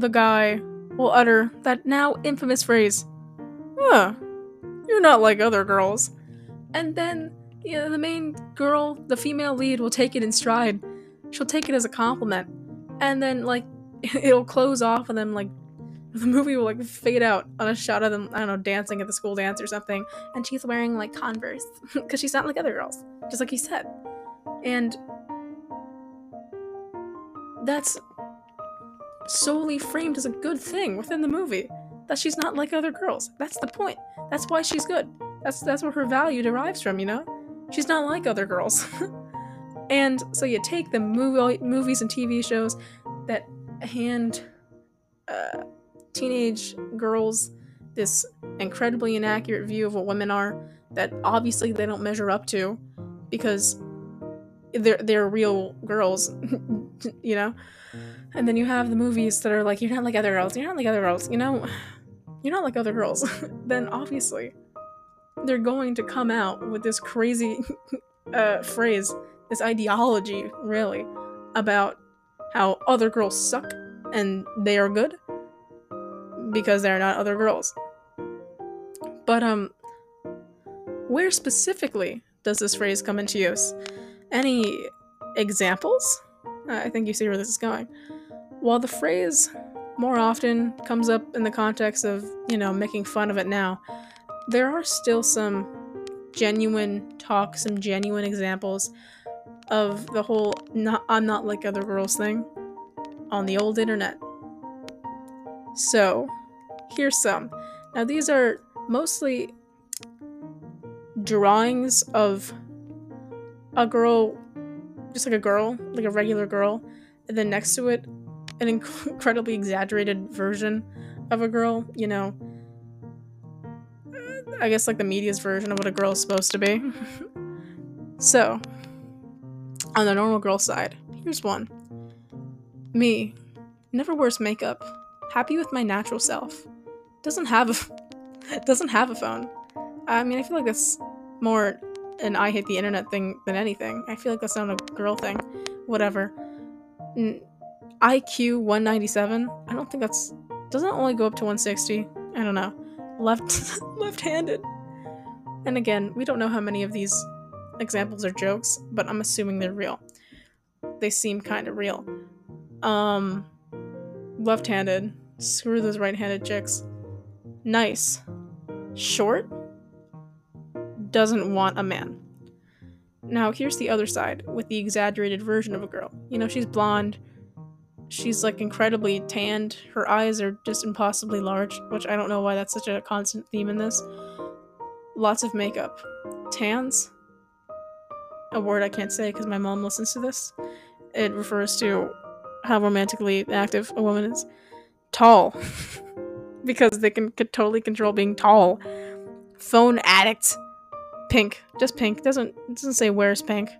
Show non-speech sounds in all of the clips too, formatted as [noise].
the guy will utter that now infamous phrase, Huh, you're not like other girls. And then you know, the main girl, the female lead, will take it in stride. She'll take it as a compliment. And then, like, [laughs] it'll close off, and then, like, the movie will, like, fade out on a shot of them, I don't know, dancing at the school dance or something. And she's wearing, like, Converse. [laughs] Because she's not like other girls. Just like you said. And that's solely framed as a good thing within the movie. That she's not like other girls. That's the point. That's why she's good. That's that's where her value derives from, you know? She's not like other girls. [laughs] and so you take the movie, movies and TV shows that hand uh, teenage girls this incredibly inaccurate view of what women are that obviously they don't measure up to because they're they're real girls, [laughs] you know. And then you have the movies that are like, you're not like other girls, you're not like other girls, you know, you're not like other girls. [laughs] then obviously they're going to come out with this crazy [laughs] uh, phrase, this ideology, really, about how other girls suck and they are good because they're not other girls. But, um, where specifically does this phrase come into use? Any examples? I think you see where this is going. While the phrase more often comes up in the context of, you know, making fun of it now, there are still some genuine talk, some genuine examples of the whole not I'm not like other girls thing on the old internet. So, here's some. Now these are mostly drawings of a girl just like a girl, like a regular girl, and then next to it an [laughs] incredibly exaggerated version of a girl, you know, I guess like the media's version of what a girl is supposed to be. [laughs] so, on the normal girl side, here's one. Me, never wears makeup, happy with my natural self. Doesn't have a [laughs] doesn't have a phone. I mean, I feel like that's more an I hate the internet thing than anything. I feel like that's not a girl thing. Whatever. N- IQ 197. I don't think that's doesn't only go up to 160. I don't know left [laughs] left-handed. And again, we don't know how many of these examples are jokes, but I'm assuming they're real. They seem kind of real. Um left-handed. Screw those right-handed chicks. Nice. Short. Doesn't want a man. Now, here's the other side with the exaggerated version of a girl. You know, she's blonde, she's like incredibly tanned. Her eyes are just impossibly large, which I don't know why that's such a constant theme in this. Lots of makeup. Tans? A word I can't say because my mom listens to this. It refers to how romantically active a woman is. Tall. [laughs] because they can, can totally control being tall. Phone addict. Pink. Just pink. Doesn't doesn't say where's pink.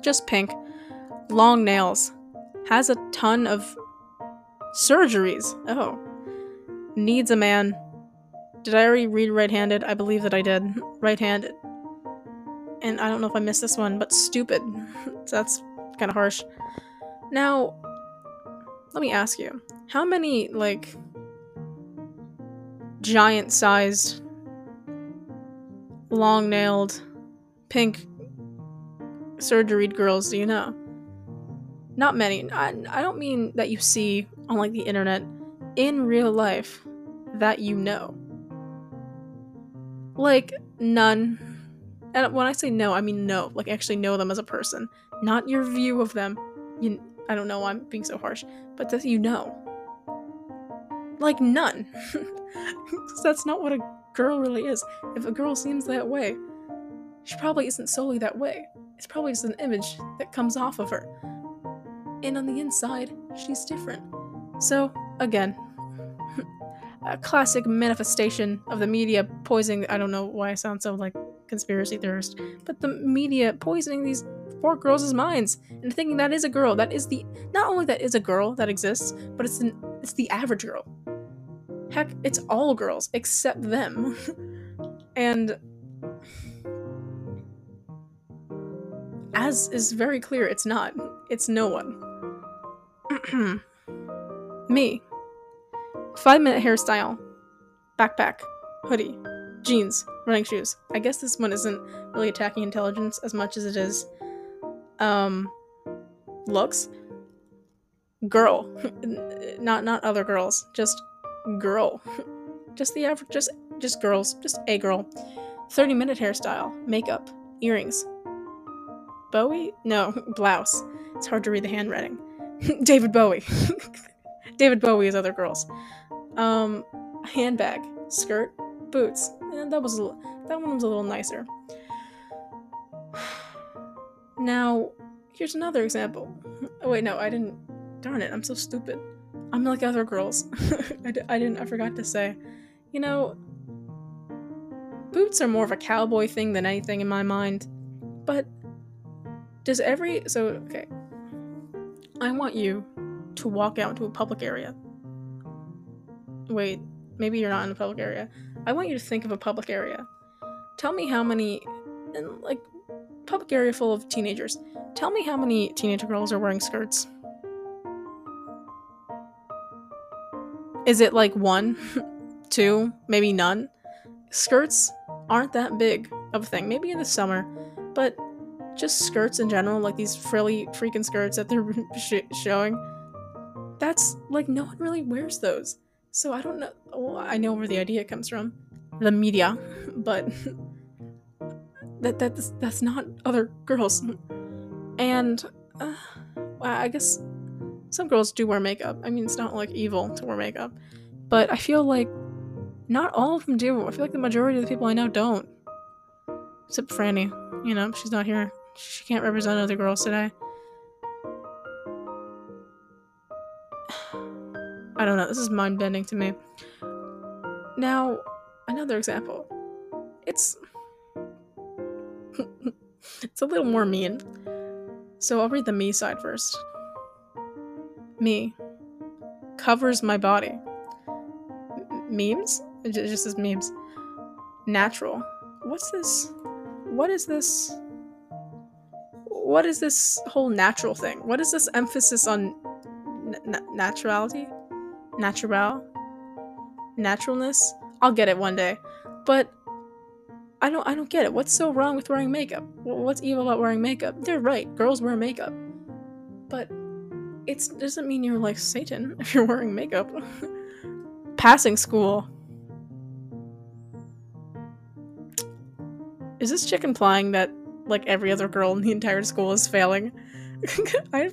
Just pink. Long nails has a ton of surgeries. Oh. Needs a man. Did I already read right handed? I believe that I did. Right handed. And I don't know if I missed this one, but stupid. [laughs] that's kind of harsh. Now, let me ask you how many, like, giant sized, long nailed, pink surgeried girls do you know? Not many. I, I don't mean that you see on like the internet in real life that you know. Like none. And when I say no, I mean no. Like actually know them as a person, not your view of them. You, I don't know why I'm being so harsh, but that you know. Like none. [laughs] that's not what a girl really is. If a girl seems that way, she probably isn't solely that way. It's probably just an image that comes off of her and on the inside, she's different. So, again, [laughs] a classic manifestation of the media poisoning. I don't know why I sound so like conspiracy theorist, but the media poisoning these poor girls' minds and thinking that is a girl. That is the not only that is a girl that exists, but it's an it's the average girl. Heck, it's all girls except them. [laughs] and as is very clear, it's not. It's no one. [clears throat] Me. Five minute hairstyle. Backpack. Hoodie. Jeans. Running shoes. I guess this one isn't really attacking intelligence as much as it is um looks. Girl. [laughs] not not other girls. Just girl. [laughs] just the average just just girls. Just a girl. 30 minute hairstyle. Makeup. Earrings. Bowie? No, [laughs] blouse. It's hard to read the handwriting. [laughs] David Bowie. [laughs] David Bowie is other girls. Um, handbag, skirt, boots. And that was a, that one was a little nicer. [sighs] Now, here's another example. Oh wait, no, I didn't. Darn it, I'm so stupid. I'm like other girls. [laughs] I d- I didn't. I forgot to say. You know, boots are more of a cowboy thing than anything in my mind. But does every so okay? I want you to walk out into a public area. Wait, maybe you're not in a public area. I want you to think of a public area. Tell me how many, and like, public area full of teenagers. Tell me how many teenage girls are wearing skirts. Is it like one, [laughs] two, maybe none? Skirts aren't that big of a thing. Maybe in the summer, but just skirts in general, like these frilly freaking skirts that they're [laughs] sh- showing. That's like no one really wears those. So I don't know. Well, I know where the idea comes from, the media, [laughs] but [laughs] that that's that's not other girls. And uh, I guess some girls do wear makeup. I mean, it's not like evil to wear makeup, but I feel like not all of them do. I feel like the majority of the people I know don't, except Franny. You know, she's not here. She can't represent other girls today. [sighs] I don't know, this is mind bending to me. Now, another example. It's. [laughs] it's a little more mean. So I'll read the me side first. Me. Covers my body. M- memes? It just says memes. Natural. What's this? What is this? What is this whole natural thing? What is this emphasis on n- naturality? Natural? Naturalness? I'll get it one day. But I don't I don't get it. What's so wrong with wearing makeup? What's evil about wearing makeup? They're right. Girls wear makeup. But it doesn't mean you're like Satan [laughs] if you're wearing makeup. [laughs] Passing school. Is this chick implying that like every other girl in the entire school is failing. [laughs] I,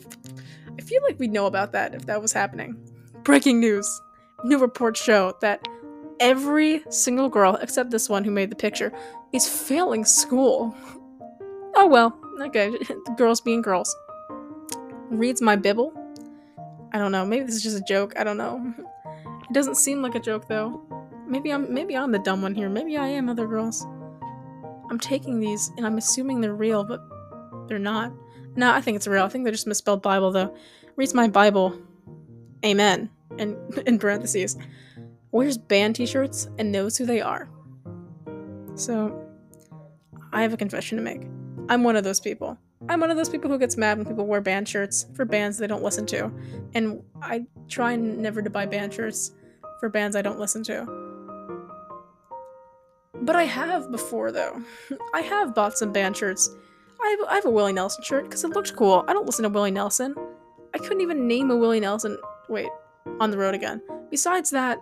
I feel like we'd know about that if that was happening. Breaking news. New reports show that every single girl, except this one who made the picture, is failing school. Oh well, okay, [laughs] girls being girls. Reads my Bible. I don't know, maybe this is just a joke, I don't know. [laughs] It doesn't seem like a joke though. Maybe I'm maybe I'm the dumb one here. Maybe I am other girls. I'm taking these and I'm assuming they're real, but they're not. No, I think it's real. I think they're just misspelled Bible, though. Reads my Bible. Amen. And [laughs] in parentheses. Wears band t shirts and knows who they are. So, I have a confession to make. I'm one of those people. I'm one of those people who gets mad when people wear band shirts for bands they don't listen to. And I try never to buy band shirts for bands I don't listen to. But I have before, though. [laughs] I have bought some band shirts. I have, I have a Willie Nelson shirt because it looked cool. I don't listen to Willie Nelson. I couldn't even name a Willie Nelson. Wait, on the road again. Besides that,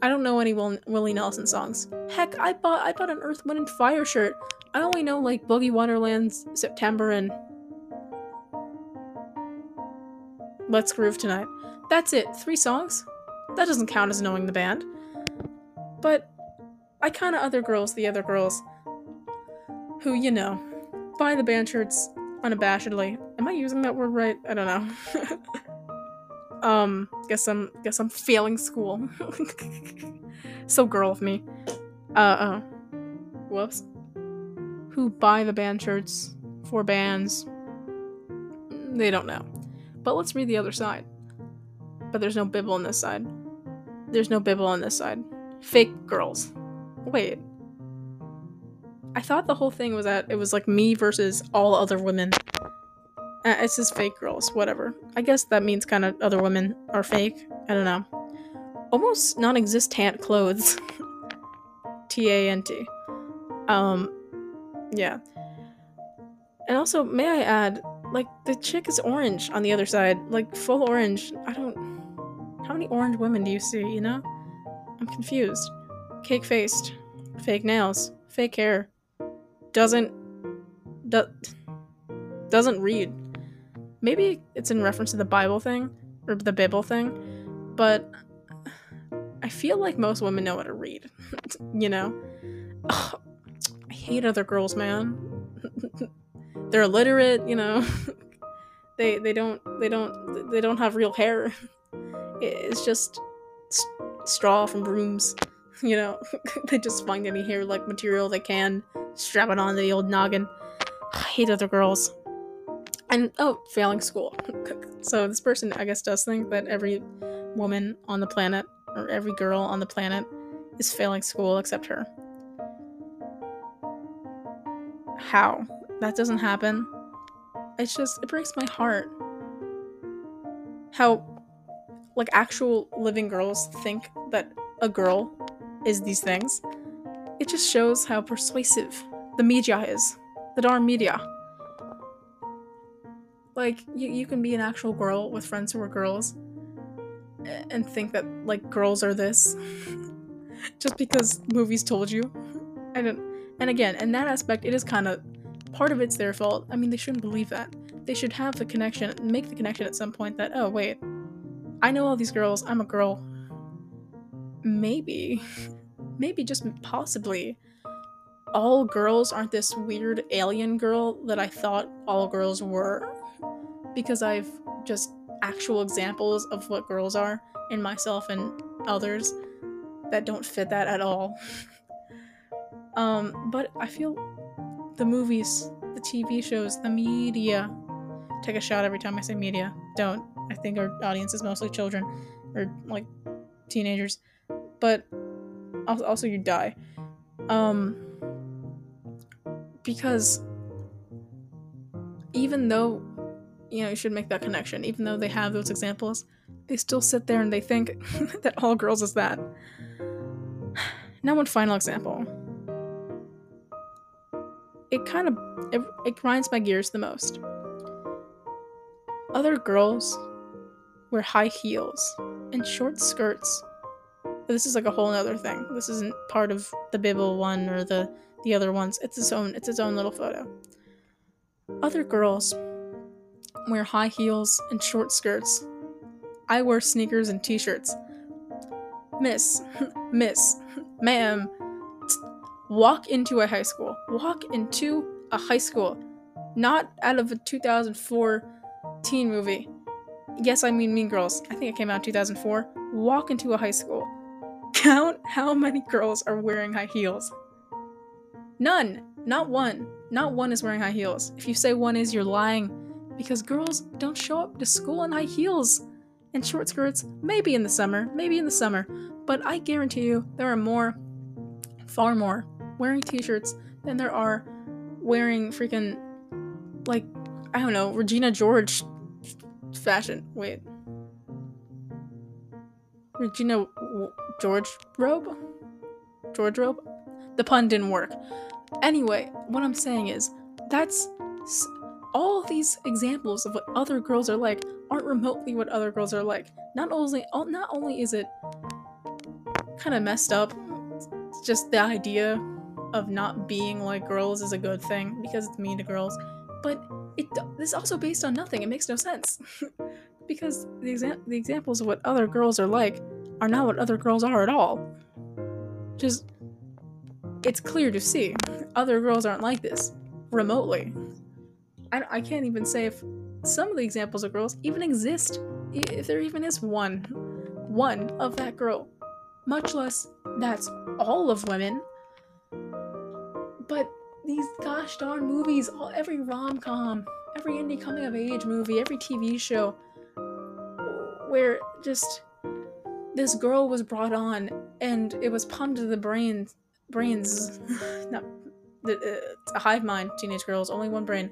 I don't know any Will- Willie Nelson songs. Heck, I bought I bought an Earth, Wind, and Fire shirt. I only know like Boogie Wonderland's September and Let's Groove Tonight. That's it. Three songs. That doesn't count as knowing the band. But I kind of other girls, the other girls, who, you know, buy the band shirts unabashedly. Am I using that word right? I don't know. [laughs] um, guess I'm guess I'm failing school. [laughs] so girl of me. Uh, uh, whoops. Who buy the band shirts for bands? They don't know. But let's read the other side. But there's no Bible on this side. There's no Bible on this side. Fake girls. Wait. I thought the whole thing was that it was like me versus all other women. Uh, it says fake girls, whatever. I guess that means kind of other women are fake. I don't know. Almost non existent clothes. [laughs] T A N T. Um, yeah. And also, may I add, like, the chick is orange on the other side. Like, full orange. I don't. How many orange women do you see, you know? I'm confused. Cake faced. Fake nails. Fake hair. Doesn't. Do, doesn't read. Maybe it's in reference to the Bible thing, or the Bible thing, but I feel like most women know how to read. [laughs] you know? Ugh, I hate other girls, man. [laughs] They're illiterate, you know. [laughs] they they don't they don't they don't have real hair. It's just straw from brooms. You know, [laughs] they just find any hair like material they can, strap it on the old noggin. I hate other girls. And oh, failing school. [laughs] so this person, I guess, does think that every woman on the planet or every girl on the planet is failing school except her. How? That doesn't happen. It's just, it breaks my heart. How, like, actual living girls think that a girl is these things. It just shows how persuasive the media is. The darn media. Like, you, you can be an actual girl with friends who are girls and think that, like, girls are this. [laughs] just because movies told you. I don't. And again, in that aspect, it is kind of part of it's their fault. I mean, they shouldn't believe that. They should have the connection, make the connection at some point that, oh, wait, I know all these girls, I'm a girl. Maybe, maybe just possibly, all girls aren't this weird alien girl that I thought all girls were because I've just actual examples of what girls are in myself and others that don't fit that at all. [laughs] um, but I feel the movies, the TV shows, the media. Take a shot every time I say media. Don't. I think our audience is mostly children or like teenagers. But also you die. Um because even though you know, you should make that connection. Even though they have those examples, they still sit there and they think [laughs] that all girls is that. Now, one final example. It kind of it, it grinds my gears the most. Other girls wear high heels and short skirts. This is like a whole other thing. This isn't part of the Bible one or the the other ones. It's its own. It's its own little photo. Other girls wear high heels and short skirts. I wear sneakers and [laughs] [laughs] t shirts. Miss, miss, ma'am, walk into a high school. Walk into a high school. Not out of a 2004 teen movie. Yes, I mean Mean Girls. I think it came out in 2004. Walk into a high school. Count how many girls are wearing high heels. None. Not one. Not one is wearing high heels. If you say one is, you're lying because girls don't show up to school in high heels and short skirts, maybe in the summer, maybe in the summer, but I guarantee you there are more, far more, wearing t shirts than there are wearing freaking, like, I don't know, Regina George fashion. Wait. Regina George robe? George robe? The pun didn't work. Anyway, what I'm saying is, that's all these examples of what other girls are like aren't remotely what other girls are like. Not only oh, not only is it kind of messed up, just the idea of not being like girls is a good thing because it's mean to girls, but it this is also based on nothing. It makes no sense [laughs] because the exa- the examples of what other girls are like are not what other girls are at all. Just it's clear to see other girls aren't like this remotely. I, I can't even say if some of the examples of girls even exist. If there even is one. One of that girl. Much less that's all of women. But these gosh darn movies, all, every rom com, every indie coming of age movie, every TV show, where just this girl was brought on and it was pumped to the brains, brains, [laughs] not the, uh, hive mind, teenage girls, only one brain.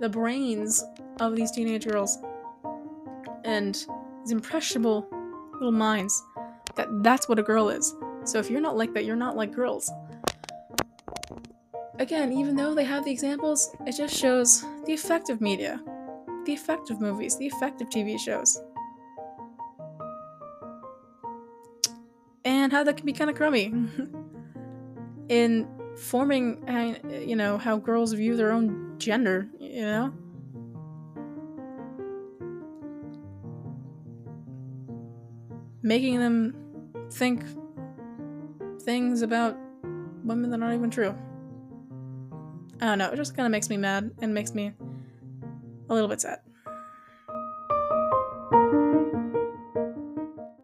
The brains of these teenage girls and these impressionable little minds. That that's what a girl is. So if you're not like that, you're not like girls. Again, even though they have the examples, it just shows the effect of media, the effect of movies, the effect of TV shows. And how that can be kind of crummy [laughs] in forming, uh, you know, how girls view their own gender, you know? Making them think things about women that aren't even true. I don't know, it just kind of makes me mad and makes me a little bit sad.